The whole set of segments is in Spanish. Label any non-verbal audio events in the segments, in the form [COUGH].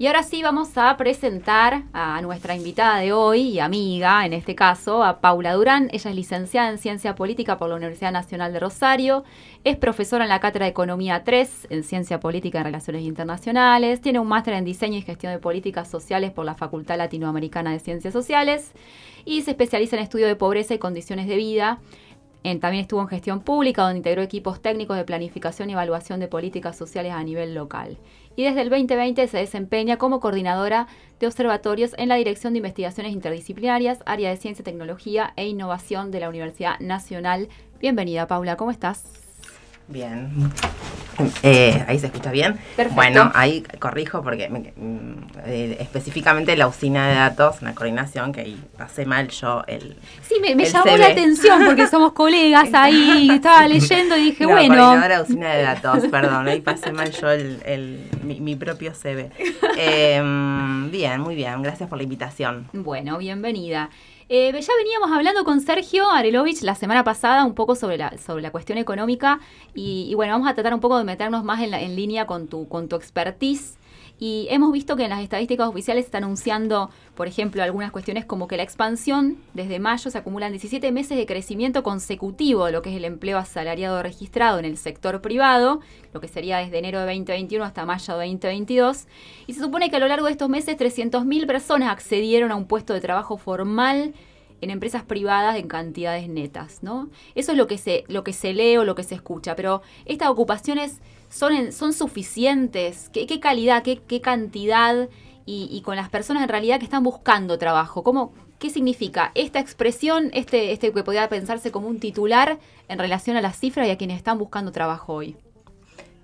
Y ahora sí vamos a presentar a nuestra invitada de hoy y amiga, en este caso, a Paula Durán. Ella es licenciada en Ciencia Política por la Universidad Nacional de Rosario, es profesora en la Cátedra de Economía 3 en Ciencia Política y Relaciones Internacionales, tiene un máster en Diseño y Gestión de Políticas Sociales por la Facultad Latinoamericana de Ciencias Sociales y se especializa en estudio de pobreza y condiciones de vida también estuvo en gestión pública, donde integró equipos técnicos de planificación y evaluación de políticas sociales a nivel local. Y desde el 2020 se desempeña como coordinadora de observatorios en la Dirección de Investigaciones Interdisciplinarias, área de Ciencia, Tecnología e Innovación de la Universidad Nacional. Bienvenida, Paula, ¿cómo estás? Bien. Eh, ahí se escucha bien. Perfecto. Bueno, ahí corrijo porque mm, eh, específicamente la usina de datos, una coordinación que ahí pasé mal yo el. Sí, me, llamó la atención porque somos colegas ahí, estaba leyendo y dije, [LAUGHS] no, bueno. Coordinadora de usina de datos, perdón, ahí pasé mal yo el, mi, propio CV. [LAUGHS] Em, bien, muy bien, gracias por la invitación. Bueno, bienvenida. Eh, ya veníamos hablando con Sergio Arelovich la semana pasada un poco sobre la, sobre la cuestión económica y, bueno, vamos a tratar un poco de meternos más en, en línea con tu, con tu expertise y hemos visto que en las estadísticas oficiales está anunciando, por ejemplo, algunas cuestiones como que la expansión desde mayo se acumulan 17 meses de crecimiento consecutivo de lo que es el empleo asalariado registrado en el sector privado, lo que sería desde enero de 2021 hasta mayo de 2022. Y se supone que a lo largo de estos meses 300.000 personas accedieron a un puesto de trabajo formal en empresas privadas en cantidades netas, ¿no? Eso es lo que se, lo que se lee o lo que se escucha, pero estas ocupaciones son, son suficientes, ¿Qué, calidad, qué, qué cantidad y, con las personas en realidad que están buscando trabajo, ¿cómo, ¿qué significa esta expresión, este, este que podría pensarse como un titular en relación a las cifras y a quienes están buscando trabajo hoy?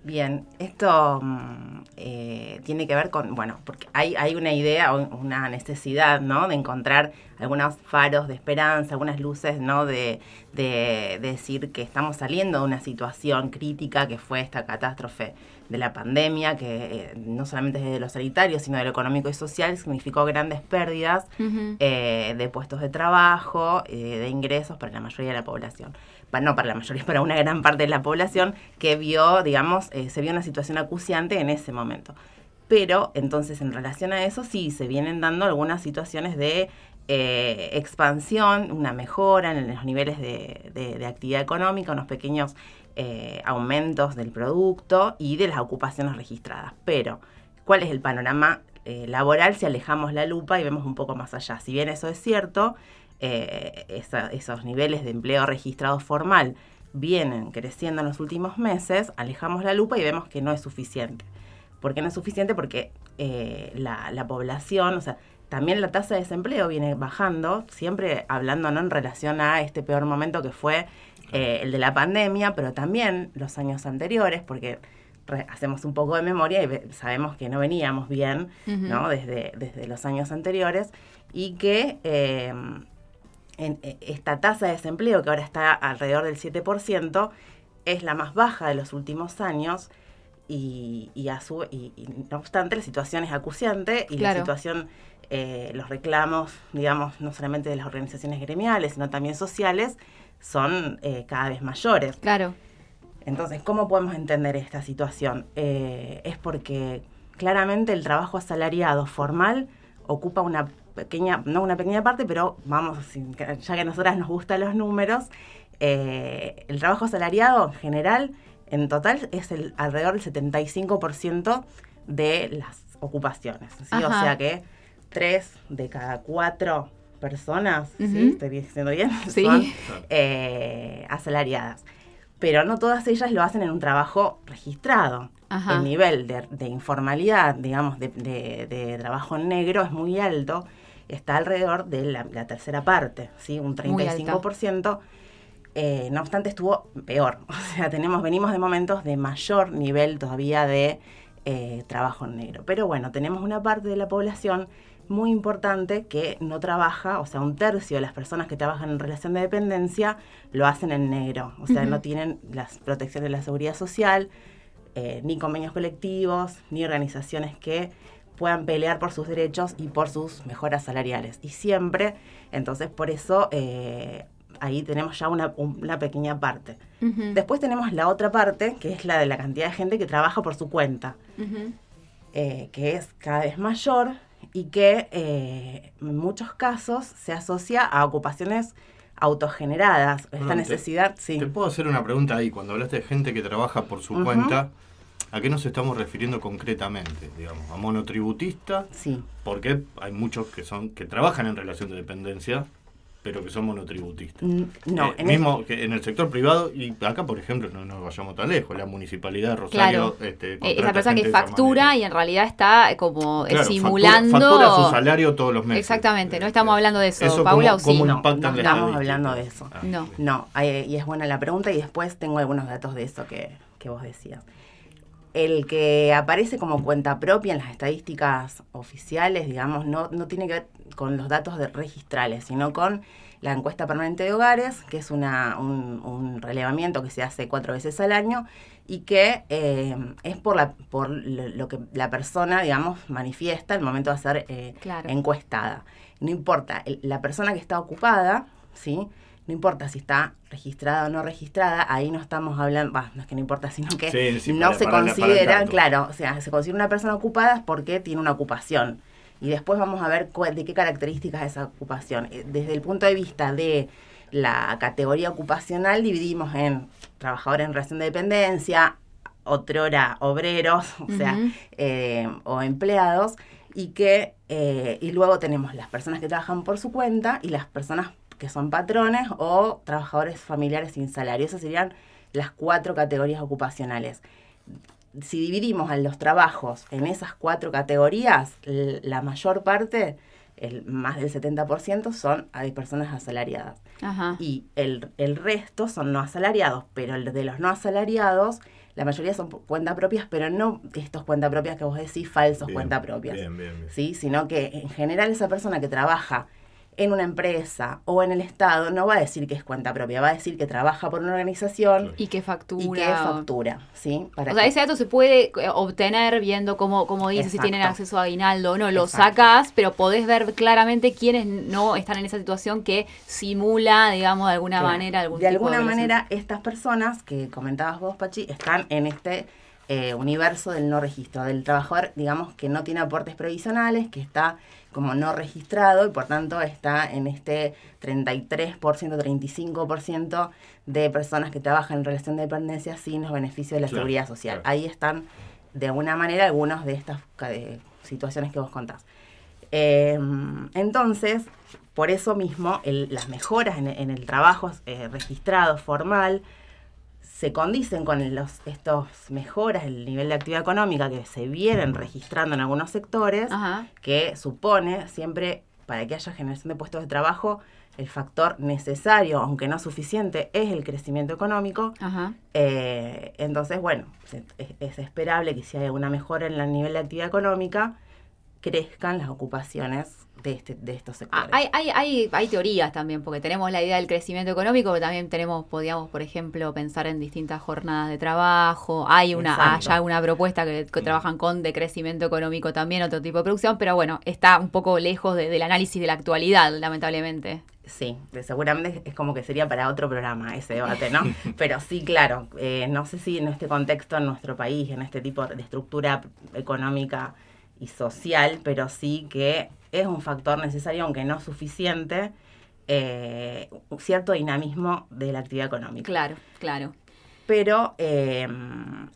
Bien, esto mm, eh, tiene que ver con, bueno, porque hay, hay una idea o una necesidad, ¿no? De encontrar algunos faros de esperanza, algunas luces, ¿no? De, de, decir que estamos saliendo de una situación crítica que fue esta catástrofe de la pandemia, que eh, no solamente desde lo sanitario, sino de lo económico y social, significó grandes pérdidas eh, de puestos de trabajo, de ingresos para la mayoría de la población no para la mayoría, para una gran parte de la población que vio, digamos, eh, se vio una situación acuciante en ese momento. Pero entonces en relación a eso sí se vienen dando algunas situaciones de eh, expansión, una mejora en los niveles de, actividad económica, unos pequeños eh, aumentos del producto y de las ocupaciones registradas. Pero, ¿cuál es el panorama laboral si alejamos la lupa y vemos un poco más allá? Si bien eso es cierto, eh, esos niveles de empleo registrado formal vienen creciendo en los últimos meses, alejamos la lupa y vemos que no es suficiente. ¿Por qué no es suficiente? Porque eh, la, población, o sea, también la tasa de desempleo viene bajando, siempre hablando ¿no? en relación a este peor momento que fue eh, el de la pandemia, pero también los años anteriores, porque hacemos un poco de memoria y sabemos que no veníamos bien ¿no? Desde, desde los años anteriores y que en eh, esta tasa de desempleo, que ahora está alrededor del 7%, es la más baja de los últimos años y, a su, y, no obstante la situación es acuciante y la situación, eh, los reclamos, digamos, no solamente de las organizaciones gremiales, sino también sociales, son eh, cada vez mayores. Claro. Entonces, ¿cómo podemos entender esta situación? es porque claramente el trabajo asalariado formal ocupa una pequeña, no una pequeña parte, pero vamos, ya que a nosotras nos gustan los números, eh, el trabajo asalariado en general, en total, es el alrededor del 75% de las ocupaciones. O sea que tres de cada cuatro personas, ¿sí? ¿Estoy diciendo bien? [LAUGHS] Son eh, asalariadas. Pero no todas ellas lo hacen en un trabajo registrado. El nivel de, informalidad, digamos, de, de, trabajo negro es muy alto está alrededor de la, tercera parte, ¿sí? un 35%. Eh, no obstante, estuvo peor. [LAUGHS] O sea, tenemos, venimos de momentos de mayor nivel todavía de eh, trabajo en negro. Pero bueno, tenemos una parte de la población muy importante que no trabaja, o sea, un tercio de las personas que trabajan en relación de dependencia lo hacen en negro. O sea, no tienen las protecciones de la seguridad social, eh, ni convenios colectivos, ni organizaciones que puedan pelear por sus derechos y por sus mejoras salariales. Y siempre, entonces por eso eh, ahí tenemos ya una, pequeña parte. Después tenemos la otra parte, que es la de la cantidad de gente que trabaja por su cuenta. eh, que es cada vez mayor y que eh, en muchos casos se asocia a ocupaciones autogeneradas. Esta Perdón, te- necesidad, sí. Te puedo hacer una pregunta ahí. Cuando hablaste de gente que trabaja por su cuenta, ¿a qué nos estamos refiriendo concretamente? Digamos, a monotributista, Sí. porque hay muchos que son que trabajan en relación de dependencia, pero que son monotributistas. No, Eh, en mismo que en el sector privado, y acá, por ejemplo, no nos vayamos tan lejos, la municipalidad de Rosario. Claro. este, Eh, esa persona que factura y en realidad está eh, como Claro, factura- simulando. Factura, su salario todos los meses. Exactamente, no estamos hablando de eso, ¿cómo- Paula, ¿o sí? ¿Cómo No, impacta no estamos hablando de eso. Ah, No. No, eh, y es buena la pregunta y después tengo algunos datos de eso que, que vos decías. El que aparece como cuenta propia en las estadísticas oficiales, digamos, no, no tiene que ver con los datos de registrales, sino con la encuesta permanente de hogares, que es una, un, un relevamiento que se hace cuatro veces al año y que eh, es por, la, por lo que la persona, digamos, manifiesta al momento de ser eh, Claro. encuestada. No importa, el- la persona que está ocupada, ¿sí? No importa si está registrada o no registrada, ahí no estamos hablando, bah, no es que no importa, sino que Sí, sí, no para- se para para considera, claro, o sea, se considera una persona ocupada porque tiene una ocupación. Y después vamos a ver cuál- de qué características es esa ocupación. Eh, Desde el punto de vista de la categoría ocupacional, dividimos en trabajadores en relación de dependencia, otrora obreros, o sea, eh, o empleados, y que eh, y luego tenemos las personas que trabajan por su cuenta y las personas que son patrones o trabajadores familiares sin salario. Esas serían las cuatro categorías ocupacionales. Si dividimos a los trabajos en esas cuatro categorías, la mayor parte, el más del 70%, son hay personas asalariadas Ajá. y el, el resto son no asalariados, pero el de los no asalariados, la mayoría son cuenta propias, pero no estos cuenta propias que vos decís falsos Bien, cuenta propias, Bien, bien, bien. ¿sí? sino que en general esa persona que trabaja en una empresa o en el Estado no va a decir que es cuenta propia, va a decir que trabaja por una organización. Y que factura. y que factura, ¿sí? Para O sea, que- ese dato se puede eh, obtener viendo cómo, cómo dice si tienen acceso a aguinaldo o no. Lo Exacto. sacas, pero podés ver claramente quiénes no están en esa situación que simula, digamos, de alguna Claro. manera algún de tipo alguna violación. manera estas personas que comentabas vos Pachi están en este eh, universo del no registro del trabajador digamos que no tiene aportes previsionales que está como no registrado y por tanto está en este 33% 35% de personas que trabajan en relación de dependencia sin los beneficios de la Claro, seguridad social claro. ahí están de alguna manera algunos de estas de situaciones que vos contás eh, entonces, por eso mismo, el- las mejoras en, en el trabajo eh, registrado formal se condicen con los, estos mejoras, el nivel de actividad económica que se vienen registrando en algunos sectores, Ajá. que supone siempre, para que haya generación de puestos de trabajo, el factor necesario, aunque no suficiente, es el crecimiento económico. Ajá. Eh, entonces, bueno, es, es esperable que si hay alguna mejora en el nivel de actividad económica, crezcan las ocupaciones de, este, de estos Ah, sectores. Hay, hay, hay, hay teorías también, porque tenemos la idea del crecimiento económico, pero también tenemos, podríamos, por ejemplo, pensar en distintas jornadas de trabajo. Hay una, hay una propuesta que, que trabajan con de crecimiento económico también, otro tipo de producción, pero bueno, está un poco lejos de- del análisis de la actualidad, lamentablemente. Sí, seguramente es como que sería para otro programa ese debate, ¿no? [LAUGHS] Pero sí, claro, eh, no sé si en este contexto, en nuestro país, en este tipo de estructura económica y social, pero sí que es un factor necesario, aunque no suficiente, eh, un cierto dinamismo de la actividad económica. Claro, claro. pero eh,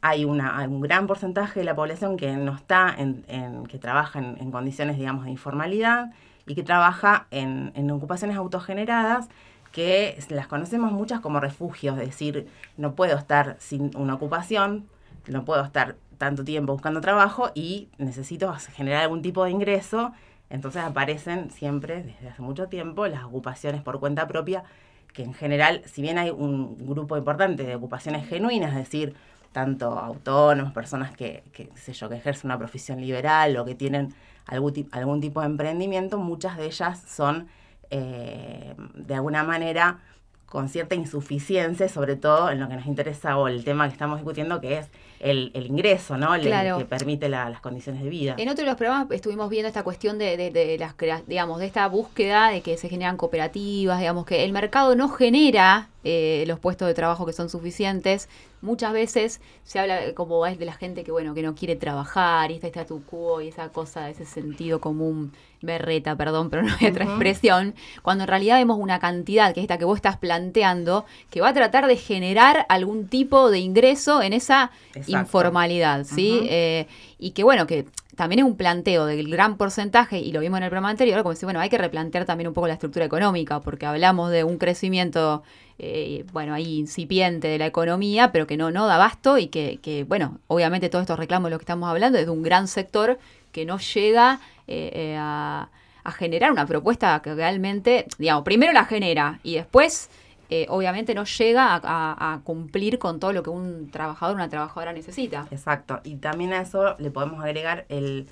hay, una, hay un gran porcentaje de la población que no está en, en- que trabaja en, en condiciones, digamos, de informalidad y que trabaja en, en ocupaciones autogeneradas que las conocemos muchas como refugios, es decir, no puedo estar sin una ocupación, no puedo estar tanto tiempo buscando trabajo y necesito generar algún tipo de ingreso, entonces aparecen siempre, desde hace mucho tiempo, las ocupaciones por cuenta propia que en general, si bien hay un grupo importante de ocupaciones genuinas, es decir, tanto autónomos, personas que, que, sé yo, que ejercen una profesión liberal o que tienen algún, algún tipo de emprendimiento, muchas de ellas son eh, de alguna manera con cierta insuficiencia, sobre todo en lo que nos interesa o el tema que estamos discutiendo, que es el, el ingreso, ¿no? El, el Claro. que permite la- las condiciones de vida. En otro de los programas estuvimos viendo esta cuestión de, de- de las crea- digamos, de esta búsqueda de que se generan cooperativas, digamos, que el mercado no genera eh, los puestos de trabajo que son suficientes. Muchas veces se habla como es de la gente que bueno que no quiere trabajar y está statu quo y esa cosa, ese sentido común berreta, perdón, pero no hay otra expresión, cuando en realidad vemos una cantidad, que es esta que vos estás planteando, que va a tratar de generar algún tipo de ingreso en esa informalidad, ¿sí? Eh, y que bueno, que también es un planteo del gran porcentaje, y lo vimos en el programa anterior, como decir, bueno, hay que replantear también un poco la estructura económica, porque hablamos de un crecimiento, eh, bueno, ahí incipiente de la economía, pero que no, no da abasto y que, que, bueno, obviamente todos estos reclamos de los que estamos hablando es de un gran sector que no llega eh, eh, a, a generar una propuesta que realmente, digamos, primero la genera y después eh, obviamente no llega a, cumplir con todo lo que un trabajador o una trabajadora necesita. Exacto, y también a eso le podemos agregar el,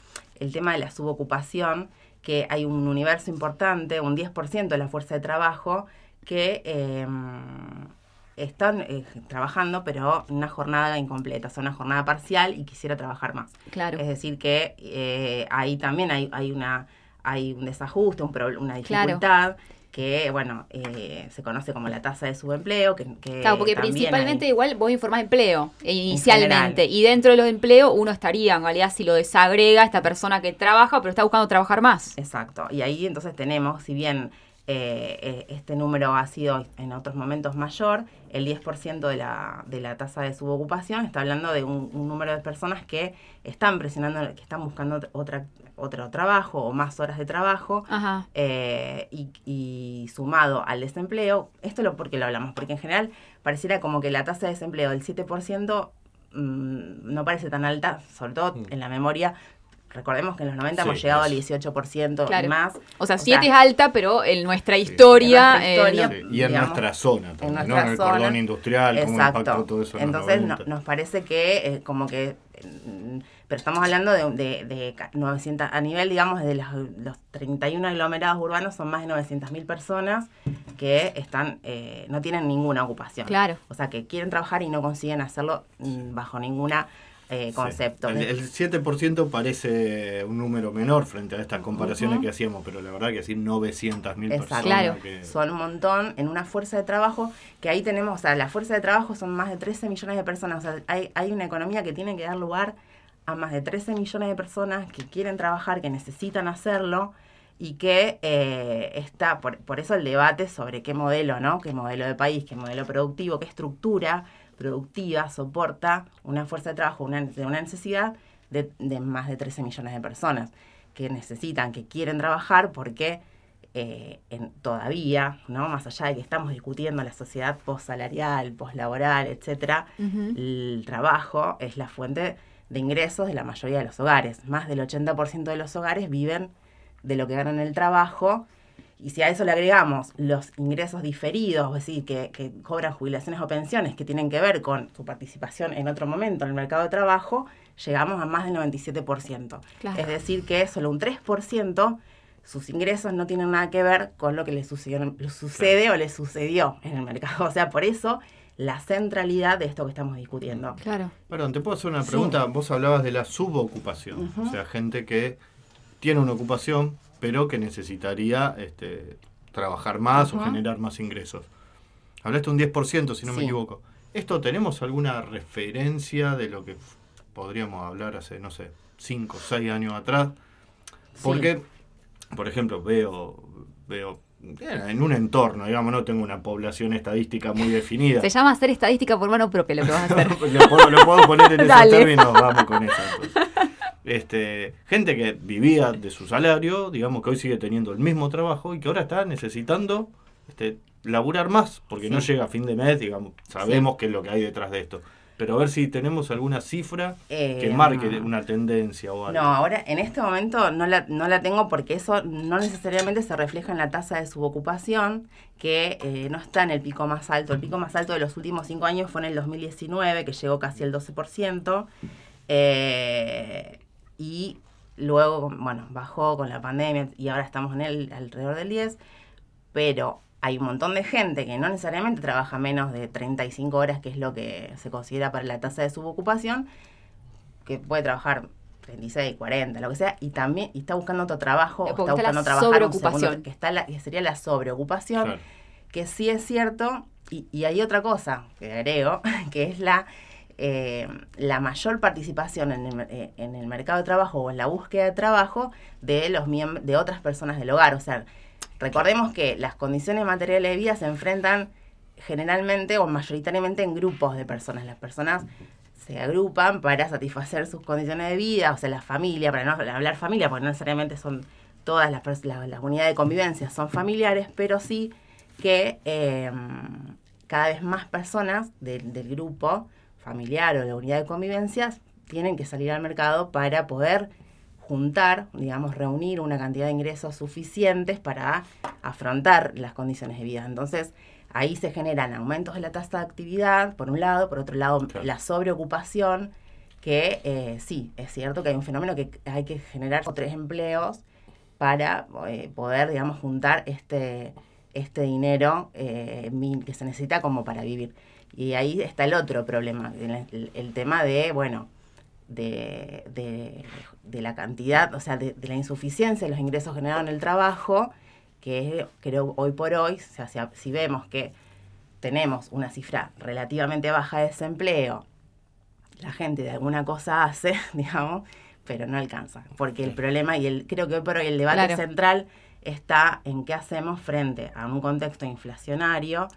tema de la subocupación, que hay un universo importante, un 10% de la fuerza de trabajo, que em, están eh, trabajando, pero en una jornada incompleta, o sea, una jornada parcial y quisiera trabajar más. Claro. Es decir, que eh, ahí también hay, hay una hay un desajuste, un una dificultad que, bueno, eh, se conoce como la tasa de subempleo. Que, claro, porque principalmente igual vos informás empleo eh, inicialmente, y dentro de los empleos uno estaría, en realidad, si lo desagrega, esta persona que trabaja, pero está buscando trabajar más. Exacto, y ahí entonces tenemos, si bien eh, este número ha sido en otros momentos mayor, el 10% de la, de la tasa de subocupación está hablando de un, un, número de personas que están presionando, que están buscando otra otro trabajo o más horas de trabajo eh, y, sumado al desempleo, esto lo porque lo hablamos, porque en general pareciera como que la tasa de desempleo del 7% mm, no parece tan alta, sobre todo mm. en la memoria. Recordemos que en los 90 hemos llegado al 18% y más. O sea, 7 es alta, pero en nuestra historia... Eh, y en nuestra zona también, en, ¿no? en el cordón industrial, Exacto. todo eso. Entonces nos parece que eh, como que pero estamos hablando de, de, 900, a nivel, digamos, de los, los 31 aglomerados urbanos son más de 900.000 personas que están eh, no tienen ninguna ocupación. Claro. O sea, que quieren trabajar y no consiguen hacerlo bajo ninguna eh, concepto. El, 7% parece un número menor frente a estas comparaciones que hacíamos, pero la verdad que sí, 900.000 personas. Claro. Son un montón en una fuerza de trabajo que ahí tenemos, o sea, la fuerza de trabajo son más de 13 millones de personas. O sea, hay, hay una economía que tiene que dar lugar a más de 13 millones de personas que quieren trabajar, que necesitan hacerlo y que eh, está, por, por, eso el debate sobre qué modelo, ¿no? Qué modelo de país, qué modelo productivo, qué estructura productiva soporta una fuerza de trabajo, una, de una necesidad de, de, más de 13 millones de personas que necesitan, que quieren trabajar porque eh, en, todavía, ¿no? Más allá de que estamos discutiendo la sociedad postsalarial, postlaboral, etcétera, el trabajo es la fuente de ingresos de la mayoría de los hogares. Más del 80% de los hogares viven de lo que ganan en el trabajo. Y si a eso le agregamos los ingresos diferidos, es decir, que, que cobran jubilaciones o pensiones que tienen que ver con su participación en otro momento en el mercado de trabajo, llegamos a más del 97%. Es decir, que solo un 3% sus ingresos no tienen nada que ver con lo que le sucede o le sucedió en el mercado. O sea, por eso la centralidad de esto que estamos discutiendo. Claro. Perdón, te puedo hacer una pregunta. Vos hablabas de la subocupación, o sea, gente que tiene una ocupación, pero que necesitaría este, trabajar más o generar más ingresos. Hablaste un 10%, si no me equivoco. ¿Esto tenemos alguna referencia de lo que podríamos hablar hace, no sé, 5 o 6 años atrás? Porque, por ejemplo, veo, veo en un entorno, digamos, no tengo una población estadística muy definida. Se llama hacer estadística por mano propia lo que vas a hacer. [LAUGHS] lo, puedo, poner en [LAUGHS] esos términos, vamos con eso. Este, gente que vivía de su salario, digamos que hoy sigue teniendo el mismo trabajo y que ahora está necesitando este, laburar más, porque no llega a fin de mes, digamos, sabemos qué es lo que hay detrás de esto pero a ver si tenemos alguna cifra que eh, marque una tendencia o algo. No, ahora en este momento no la, no la tengo porque eso no necesariamente se refleja en la tasa de subocupación, que eh, no está en el pico más alto. El pico más alto de los últimos cinco años fue en el 2019, que llegó casi al 12%, eh, y luego, bueno, bajó con la pandemia y ahora estamos en el alrededor del 10%, pero hay un montón de gente que no necesariamente trabaja menos de 35 horas, que es lo que se considera para la tasa de subocupación, que puede trabajar 36, 40, lo que sea, y también está buscando otro trabajo, está buscando trabajar un segundo, que, está la, que sería la sobreocupación, que sí es cierto y, hay otra cosa que agrego, [LAUGHS] que es la, eh, la mayor participación en el, eh, en el, mercado de trabajo o en la búsqueda de trabajo de, los de otras personas del hogar. O sea, recordemos que las condiciones materiales de vida se enfrentan generalmente o mayoritariamente en grupos de personas. Las personas se agrupan para satisfacer sus condiciones de vida, o sea, la familia, para no hablar familia, porque no necesariamente son todas las, las, unidades de convivencia, son familiares, pero sí que em, cada vez más personas del grupo familiar o de la unidad de convivencia tienen que salir al mercado para poder juntar, digamos, reunir una cantidad de ingresos suficientes para afrontar las condiciones de vida. Entonces, ahí se generan aumentos de la tasa de actividad, por un lado, por otro lado, la sobreocupación, que eh, sí, es cierto que hay un fenómeno que hay que generar tres empleos para eh, poder, digamos, juntar este, este dinero eh, que se necesita como para vivir. Y ahí está el otro problema, el, tema de, bueno, de, de, la cantidad, o sea, de, la insuficiencia de los ingresos generados en el trabajo, que creo hoy por hoy, o sea, si, vemos que tenemos una cifra relativamente baja de desempleo, la gente de alguna cosa hace, [LAUGHS] digamos, pero no alcanza. Porque el problema, y el, creo que hoy por hoy el debate central está en qué hacemos frente a un contexto inflacionario.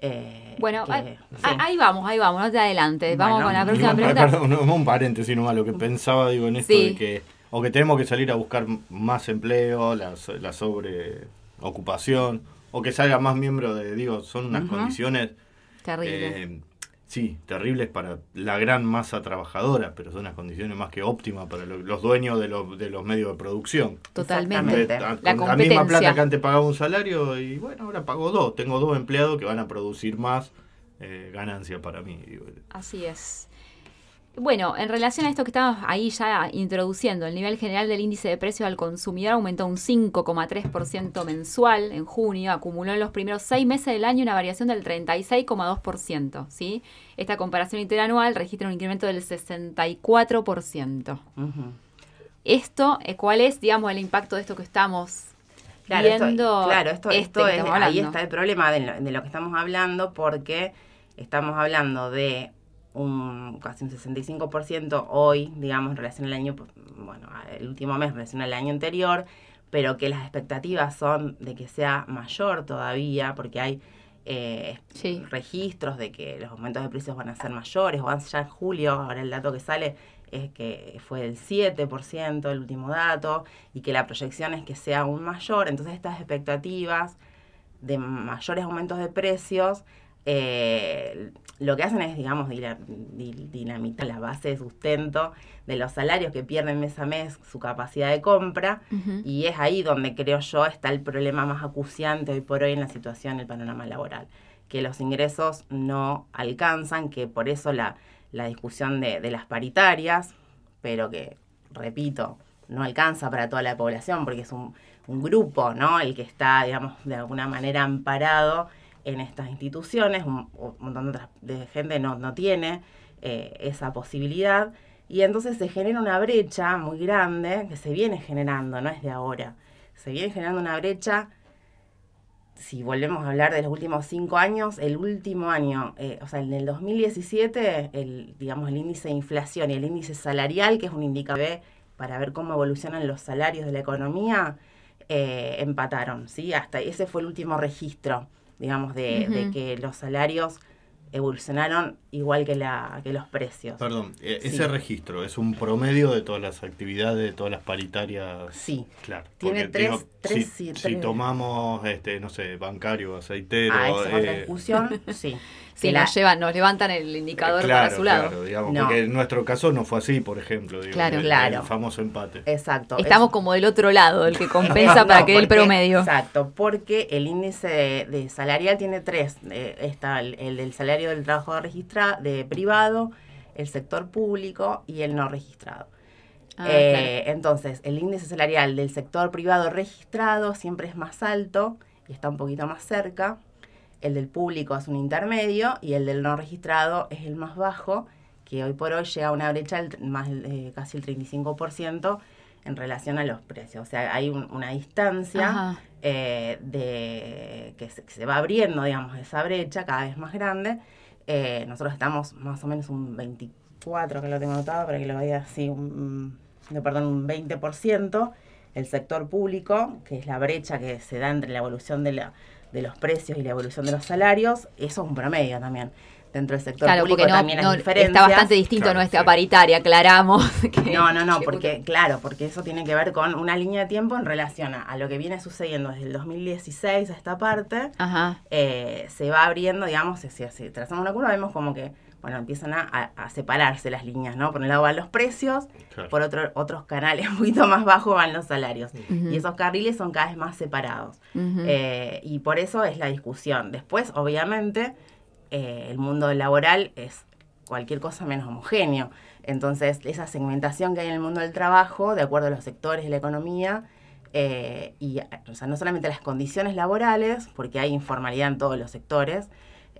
Eh, bueno, ahí, vamos, ahí vamos, no te adelantes. vamos con la próxima pregunta. Perdón, un paréntesis nomás, lo que pensaba, digo, en esto de que, o que tenemos que salir a buscar más empleo, la, la sobre ocupación, o que salga más miembro de, digo, son unas condiciones... Terribles. Eh, sí, terribles para la gran masa trabajadora, pero son unas condiciones más que óptimas para los dueños de, los, de los medios de producción. Totalmente. la, la, misma plata que antes pagaba un salario y bueno, ahora pago dos. Tengo dos empleados que van a producir más eh, ganancia para mí. Así es. Bueno, en relación a esto que estamos ahí ya introduciendo, el nivel general del índice de precio al consumidor aumentó un 5,3% mensual en junio, acumuló en los primeros seis meses del año una variación del 36,2%. ¿sí? Esta comparación interanual registra un incremento del 64%. Esto, eh, ¿cuál es, digamos, el impacto de esto que estamos viendo? claro, esto, este es, ahí está el problema de lo que estamos hablando porque estamos hablando de un casi un 65% hoy, digamos, en relación al año, bueno, el último mes en relación al año anterior, pero que las expectativas son de que sea mayor todavía, porque hay eh, registros de que los aumentos de precios van a ser mayores, o ya en julio, ahora el dato que sale es que fue el 7% el último dato, y que la proyección es que sea aún mayor, entonces estas expectativas de mayores aumentos de precios eh, lo que hacen es, digamos, dinamitar la base de sustento de los salarios que pierden mes a mes su capacidad de compra y es ahí donde creo yo está el problema más acuciante hoy por hoy en la situación, el panorama laboral, que los ingresos no alcanzan, que por eso la, discusión de, de las paritarias, pero que, repito, no alcanza para toda la población porque es un, un grupo, ¿no? El que está, digamos, de alguna manera amparado en estas instituciones, un, montón de, gente no, no tiene eh, esa posibilidad, y entonces se genera una brecha muy grande que se viene generando, no es de ahora, se viene generando una brecha, si volvemos a hablar de los últimos cinco años, el último año, eh, o sea, en el 2017, el, digamos, el índice de inflación y el índice salarial, que es un indicador para ver cómo evolucionan los salarios de la economía, eh, empataron, ¿sí? Hasta ese fue el último registro digamos, de, que los salarios evolucionaron igual que, la, que los precios. Perdón, e, ese registro es un promedio de todas las actividades, de todas las paritarias. Sí. Claro. Tiene tres, tres, si, tomamos, este, no sé, bancario, aceitero. Ah, esa otra eh, discusión, sí. [LAUGHS] Sí, nos, llevan, nos levantan el indicador para su lado. Claro, digamos, porque en nuestro caso no fue así, por ejemplo. claro, claro. El famoso empate. Exacto. Estamos como del otro lado, el que [LAUGHS] compensa para que dé el promedio. Exacto, porque el índice de, salarial tiene tres. Eh, está el, del salario del trabajo registrado, de privado, el sector público y el no registrado. Ah, eh, entonces, el índice salarial del sector privado registrado siempre es más alto y está un poquito más cerca el del público es un intermedio y el del no registrado es el más bajo, que hoy por hoy llega a una brecha más, eh, casi el 35% en relación a los precios. O sea, hay una distancia eh, de que se, va abriendo, digamos, esa brecha cada vez más grande. Eh, nosotros estamos más o menos un 24, que lo tengo anotado para que lo vea así, un, no, perdón, un 20%. El sector público, que es la brecha que se da entre la evolución de, la, de los precios y la evolución de los salarios, eso es un promedio también dentro del sector público también hay diferencias. Está bastante distinto a nuestra paritaria, aclaramos. [LAUGHS] no, no, no, [LAUGHS] porque claro, porque eso tiene que ver con una línea de tiempo en relación a, lo que viene sucediendo desde el 2016 a esta parte. Eh, se va abriendo, digamos, si, si trazamos una curva, vemos como que bueno, empiezan a, separarse las líneas, ¿no? Por un lado van los precios, por otro, otros canales [LAUGHS] un poquito más bajos van los salarios. Y esos carriles son cada vez más separados. Eh, y por eso es la discusión. Después, obviamente, eh, el mundo laboral es cualquier cosa menos homogéneo. Entonces, esa segmentación que hay en el mundo del trabajo, de acuerdo a los sectores de la economía, eh, y o sea, no solamente las condiciones laborales, porque hay informalidad en todos los sectores,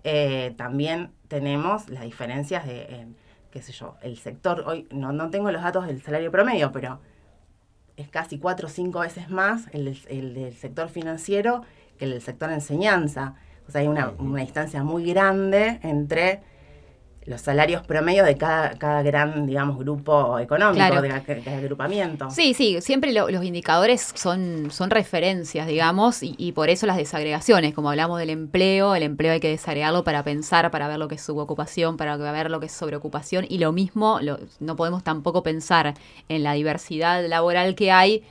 eh, también tenemos las diferencias de, qué sé yo, el sector, hoy no, no tengo los datos del salario promedio, pero es casi cuatro o cinco veces más el, el del sector financiero que el del sector enseñanza. O sea, hay una, una distancia muy grande entre los salarios promedios de cada, cada gran, digamos, grupo económico, de cada, agrupamiento. Sí, sí, siempre los indicadores son, son referencias, digamos, y, por eso las desagregaciones, como hablamos del empleo, el empleo hay que desagregarlo para pensar, para ver lo que es subocupación, para ver lo que es sobreocupación, y lo mismo, no podemos tampoco pensar en la diversidad laboral que hay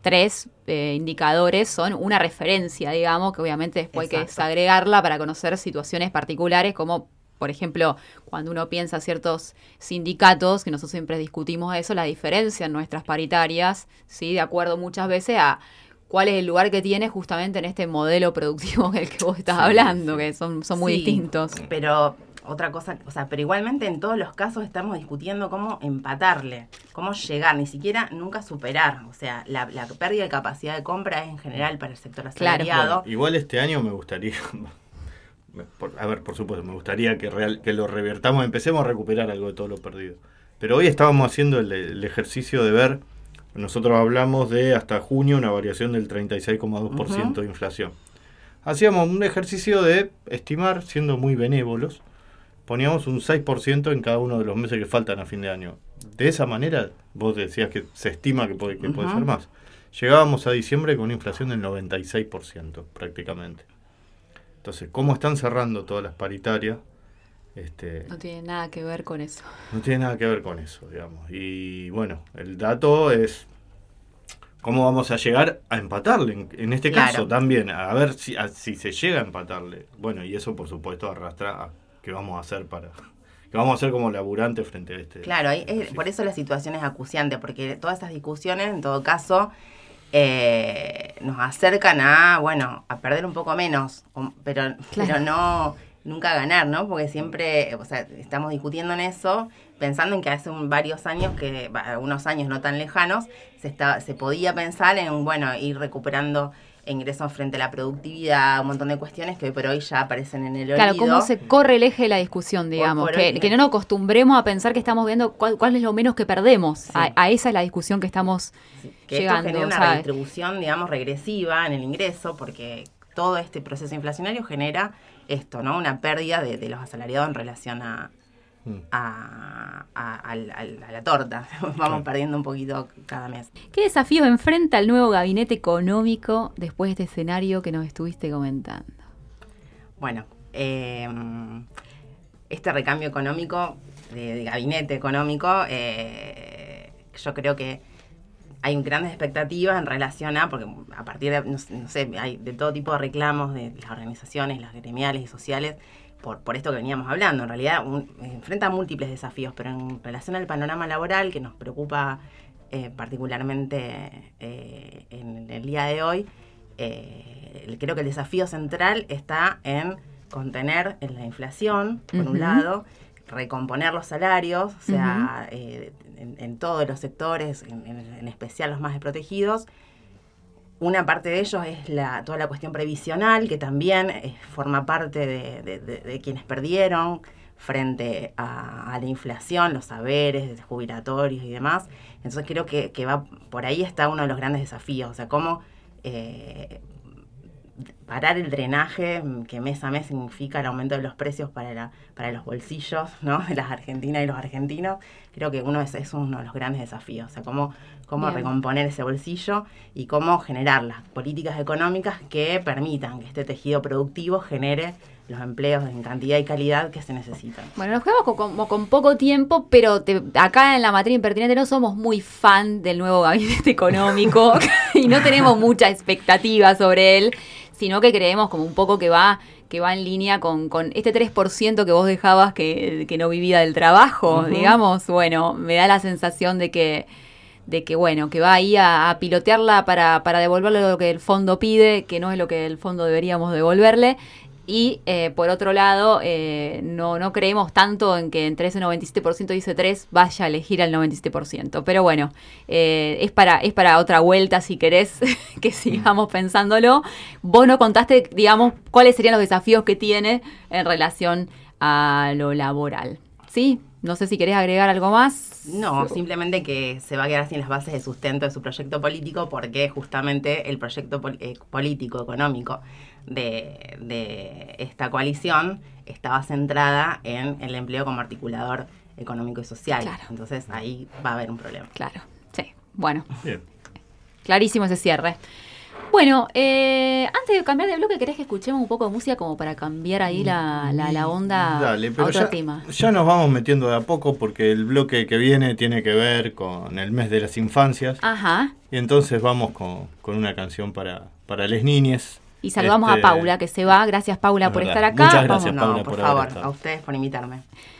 tres eh, indicadores son una referencia, digamos, que obviamente después hay que desagregarla para conocer situaciones particulares como por ejemplo, cuando uno piensa ciertos sindicatos, que nosotros siempre discutimos eso, la diferencia en nuestras paritarias, ¿sí? de acuerdo muchas veces a cuál es el lugar que tiene justamente en este modelo productivo [LAUGHS] del que vos estás hablando, que son, son muy distintos. Pero otra cosa, o sea, pero igualmente en todos los casos estamos discutiendo cómo empatarle, cómo llegar, ni siquiera nunca superar. O sea, la, pérdida de capacidad de compra es en general para el sector asalariado. igual este año me gustaría, a ver, por supuesto, me gustaría que, real, que lo revertamos, empecemos a recuperar algo de todo lo perdido. Pero hoy estábamos haciendo el, ejercicio de ver, nosotros hablamos de hasta junio una variación del 36,2% de inflación. Hacíamos un ejercicio de estimar, siendo muy benévolos, poníamos un 6% en cada uno de los meses que faltan a fin de año. De esa manera, vos decías que se estima que puede, que puede ser más. Llegábamos a diciembre con una inflación del 96% prácticamente. Entonces, ¿cómo están cerrando todas las paritarias? Este, no tiene nada que ver con eso. No tiene nada que ver con eso, digamos. Y bueno, el dato es cómo vamos a llegar a empatarle, en, este caso también, a ver si, si se llega a empatarle. Bueno, y eso por supuesto arrastra a ¿qué vamos a hacer para [LAUGHS] que vamos a hacer como laburante frente a este? Claro, por eso la situación es acuciante, porque todas esas discusiones, en todo caso, eh, nos acercan a, bueno, a perder un poco menos, pero, pero no nunca ganar, ¿no? Porque siempre, o sea, estamos discutiendo en eso, pensando en que hace varios años, que unos años no tan lejanos, se, está, se podía pensar en, bueno, ir recuperando ingresos frente a la productividad, un montón de cuestiones que hoy por hoy ya aparecen en el olvido. Claro, cómo se corre el eje de la discusión, digamos, que, no nos acostumbremos a pensar que estamos viendo cuál, es lo menos que perdemos. A, esa es la discusión que estamos que llegando. Esto genera una distribución, digamos, regresiva en el ingreso, porque todo este proceso inflacionario genera esto, ¿no? Una pérdida de los asalariados en relación a, A, la torta. [LAUGHS] Vamos perdiendo un poquito cada mes. ¿Qué desafío enfrenta el nuevo gabinete económico después de este escenario que nos estuviste comentando? Bueno, em, este recambio económico, de, gabinete económico, eh, yo creo que hay grandes expectativas en relación a, porque a partir de, no, sé, hay de todo tipo de reclamos de las organizaciones, las gremiales y sociales, por, por esto que veníamos hablando. En realidad enfrenta múltiples desafíos, pero en relación al panorama laboral que nos preocupa eh, particularmente eh, en el día de hoy, eh, creo que el desafío central está en contener la inflación, por un lado, recomponer los salarios, o sea, en, todos los sectores, en especial los más desprotegidos, una parte de ellos es la, toda la cuestión previsional, que también eh, forma parte de, quienes perdieron frente a, la inflación, los saberes jubilatorios y demás. Entonces creo que, va por ahí está uno de los grandes desafíos, o sea, cómo eh, parar el drenaje que mes a mes significa el aumento de los precios para, para los bolsillos ¿no? [LAUGHS] de las argentinas y los argentinos, creo que uno es, es uno de los grandes desafíos, o sea, cómo, cómo recomponer ese bolsillo y cómo generar las políticas económicas que permitan que este tejido productivo genere los empleos en cantidad y calidad que se necesitan. Bueno, nos quedamos con, con, poco tiempo, pero acá en la materia impertinente no somos muy fan del nuevo gabinete económico [LAUGHS] [LAUGHS] y no tenemos mucha expectativa sobre él, sino que creemos como un poco que va que va en línea con, con este 3% que vos dejabas que, que, no vivía del trabajo, digamos. Bueno, me da la sensación de que de que bueno, que va ahí a, pilotearla para, para devolverle lo que el fondo pide, que no es lo que el fondo deberíamos devolverle, y eh, por otro lado, eh, no, no creemos tanto en que entre ese 97% y ese 3 vaya a elegir al 97%. Pero bueno, eh, es, para, es para otra vuelta si querés [LAUGHS] que sigamos pensándolo. Vos no contaste, digamos, cuáles serían los desafíos que tiene en relación a lo laboral. ¿Sí? No sé si querés agregar algo más. No, simplemente que se va a quedar sin las bases de sustento de su proyecto político porque justamente el proyecto político, económico de, esta coalición estaba centrada en el empleo como articulador económico y social. Entonces ahí va a haber un problema. Claro, sí. Bueno. Clarísimo ese cierre. Bueno, eh, antes de cambiar de bloque, ¿querés que escuchemos un poco de música como para cambiar ahí la, la, onda Dale, pero ya, Ya nos vamos metiendo de a poco porque el bloque que viene tiene que ver con el mes de las infancias. Ajá. Y entonces vamos con, con una canción para, para las niñas. Y saludamos a este, Paula, que se va. Gracias, Paula, por estar acá. Muchas gracias, Paula, por, favor, a ustedes por invitarme.